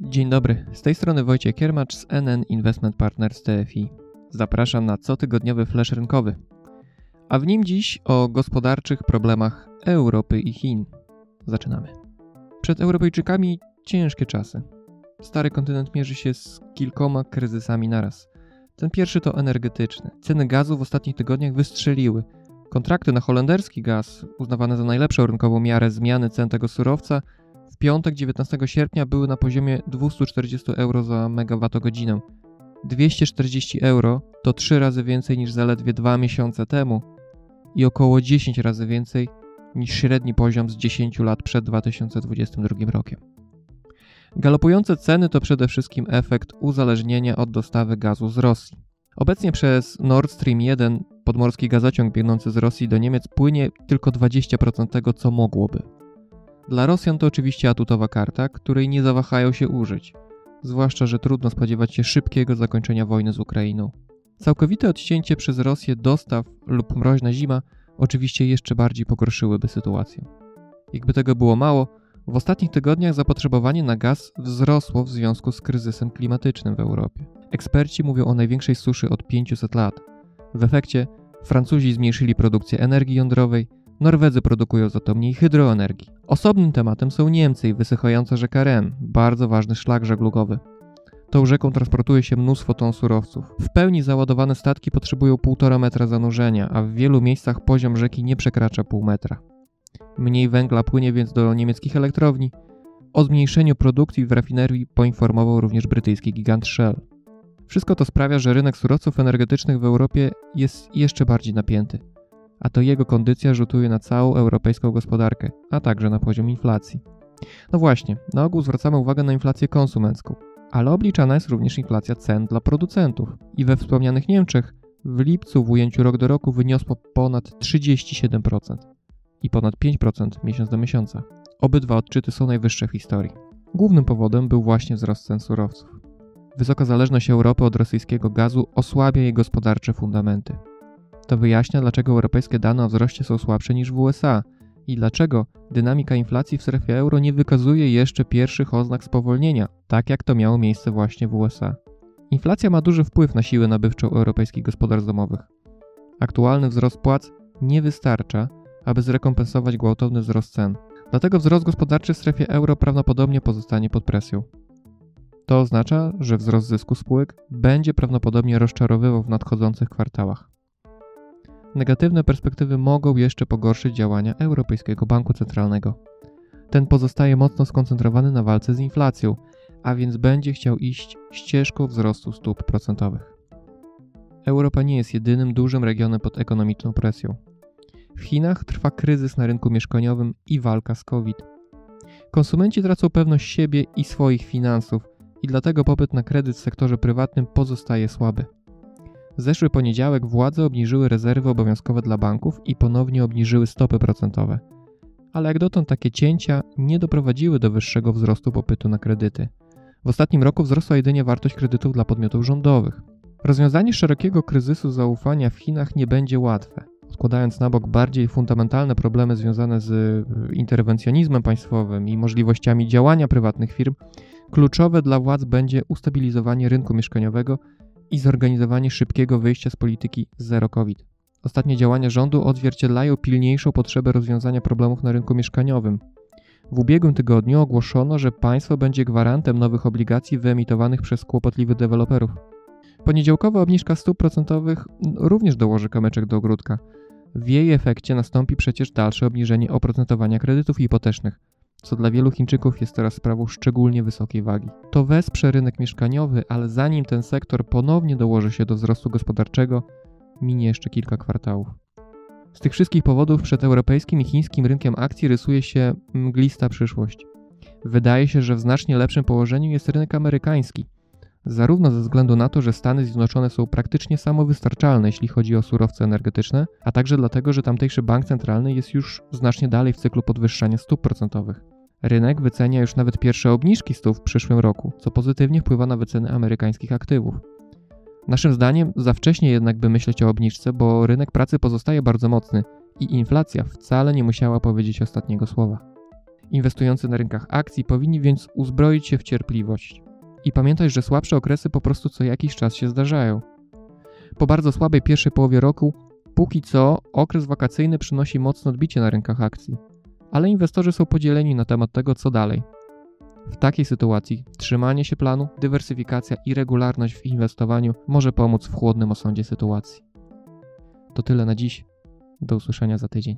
Dzień dobry, z tej strony Wojciech Kiermacz z NN Investment Partners TFI. Zapraszam na cotygodniowy flash rynkowy. A w nim dziś o gospodarczych problemach Europy i Chin. Zaczynamy. Przed Europejczykami ciężkie czasy. Stary kontynent mierzy się z kilkoma kryzysami naraz. Ten pierwszy to energetyczny. Ceny gazu w ostatnich tygodniach wystrzeliły. Kontrakty na holenderski gaz, uznawane za najlepszą rynkową miarę zmiany cen tego surowca, w piątek 19 sierpnia były na poziomie 240 euro za megawattogodzinę. 240 euro to 3 razy więcej niż zaledwie 2 miesiące temu i około 10 razy więcej niż średni poziom z 10 lat przed 2022 rokiem. Galopujące ceny to przede wszystkim efekt uzależnienia od dostawy gazu z Rosji. Obecnie przez Nord Stream 1 podmorski gazociąg biegnący z Rosji do Niemiec płynie tylko 20% tego, co mogłoby. Dla Rosjan to oczywiście atutowa karta, której nie zawahają się użyć, zwłaszcza, że trudno spodziewać się szybkiego zakończenia wojny z Ukrainą. Całkowite odcięcie przez Rosję dostaw lub mroźna zima oczywiście jeszcze bardziej pogorszyłyby sytuację. Jakby tego było mało, w ostatnich tygodniach zapotrzebowanie na gaz wzrosło w związku z kryzysem klimatycznym w Europie. Eksperci mówią o największej suszy od 500 lat. W efekcie Francuzi zmniejszyli produkcję energii jądrowej, Norwedzy produkują za to mniej hydroenergii. Osobnym tematem są Niemcy i wysychająca rzeka Ren, bardzo ważny szlak żeglugowy. Tą rzeką transportuje się mnóstwo ton surowców. W pełni załadowane statki potrzebują 1,5 metra zanurzenia, a w wielu miejscach poziom rzeki nie przekracza pół metra. Mniej węgla płynie więc do niemieckich elektrowni. O zmniejszeniu produkcji w rafinerii poinformował również brytyjski gigant Shell. Wszystko to sprawia, że rynek surowców energetycznych w Europie jest jeszcze bardziej napięty a to jego kondycja rzutuje na całą europejską gospodarkę, a także na poziom inflacji. No właśnie, na ogół zwracamy uwagę na inflację konsumencką, ale obliczana jest również inflacja cen dla producentów. I we wspomnianych Niemczech w lipcu w ujęciu rok do roku wyniosło ponad 37% i ponad 5% miesiąc do miesiąca. Obydwa odczyty są najwyższe w historii. Głównym powodem był właśnie wzrost cen surowców. Wysoka zależność Europy od rosyjskiego gazu osłabia jej gospodarcze fundamenty. To wyjaśnia, dlaczego europejskie dane o wzroście są słabsze niż w USA i dlaczego dynamika inflacji w strefie euro nie wykazuje jeszcze pierwszych oznak spowolnienia, tak jak to miało miejsce właśnie w USA. Inflacja ma duży wpływ na siłę nabywczą europejskich gospodarstw domowych. Aktualny wzrost płac nie wystarcza, aby zrekompensować gwałtowny wzrost cen. Dlatego wzrost gospodarczy w strefie euro prawdopodobnie pozostanie pod presją. To oznacza, że wzrost zysku spółek będzie prawdopodobnie rozczarowywał w nadchodzących kwartałach. Negatywne perspektywy mogą jeszcze pogorszyć działania Europejskiego Banku Centralnego. Ten pozostaje mocno skoncentrowany na walce z inflacją, a więc będzie chciał iść ścieżką wzrostu stóp procentowych. Europa nie jest jedynym dużym regionem pod ekonomiczną presją. W Chinach trwa kryzys na rynku mieszkaniowym i walka z COVID. Konsumenci tracą pewność siebie i swoich finansów i dlatego popyt na kredyt w sektorze prywatnym pozostaje słaby. W zeszły poniedziałek władze obniżyły rezerwy obowiązkowe dla banków i ponownie obniżyły stopy procentowe. Ale jak dotąd takie cięcia nie doprowadziły do wyższego wzrostu popytu na kredyty. W ostatnim roku wzrosła jedynie wartość kredytów dla podmiotów rządowych. Rozwiązanie szerokiego kryzysu zaufania w Chinach nie będzie łatwe. Odkładając na bok bardziej fundamentalne problemy związane z y, interwencjonizmem państwowym i możliwościami działania prywatnych firm, kluczowe dla władz będzie ustabilizowanie rynku mieszkaniowego i zorganizowanie szybkiego wyjścia z polityki zero COVID. Ostatnie działania rządu odzwierciedlają pilniejszą potrzebę rozwiązania problemów na rynku mieszkaniowym. W ubiegłym tygodniu ogłoszono, że państwo będzie gwarantem nowych obligacji wyemitowanych przez kłopotliwych deweloperów. Poniedziałkowa obniżka stóp procentowych również dołoży kamyczek do ogródka. W jej efekcie nastąpi przecież dalsze obniżenie oprocentowania kredytów hipotecznych, co dla wielu Chińczyków jest teraz sprawą szczególnie wysokiej wagi. To wesprze rynek mieszkaniowy, ale zanim ten sektor ponownie dołoży się do wzrostu gospodarczego, minie jeszcze kilka kwartałów. Z tych wszystkich powodów przed europejskim i chińskim rynkiem akcji rysuje się mglista przyszłość. Wydaje się, że w znacznie lepszym położeniu jest rynek amerykański, zarówno ze względu na to, że Stany Zjednoczone są praktycznie samowystarczalne, jeśli chodzi o surowce energetyczne, a także dlatego, że tamtejszy bank centralny jest już znacznie dalej w cyklu podwyższania stóp procentowych. Rynek wycenia już nawet pierwsze obniżki stóp w przyszłym roku, co pozytywnie wpływa na wyceny amerykańskich aktywów. Naszym zdaniem za wcześnie jednak by myśleć o obniżce, bo rynek pracy pozostaje bardzo mocny i inflacja wcale nie musiała powiedzieć ostatniego słowa. Inwestujący na rynkach akcji powinni więc uzbroić się w cierpliwość i pamiętać, że słabsze okresy po prostu co jakiś czas się zdarzają. Po bardzo słabej pierwszej połowie roku, póki co okres wakacyjny przynosi mocne odbicie na rynkach akcji, ale inwestorzy są podzieleni na temat tego, co dalej. W takiej sytuacji trzymanie się planu, dywersyfikacja i regularność w inwestowaniu może pomóc w chłodnym osądzie sytuacji. To tyle na dziś. Do usłyszenia za tydzień.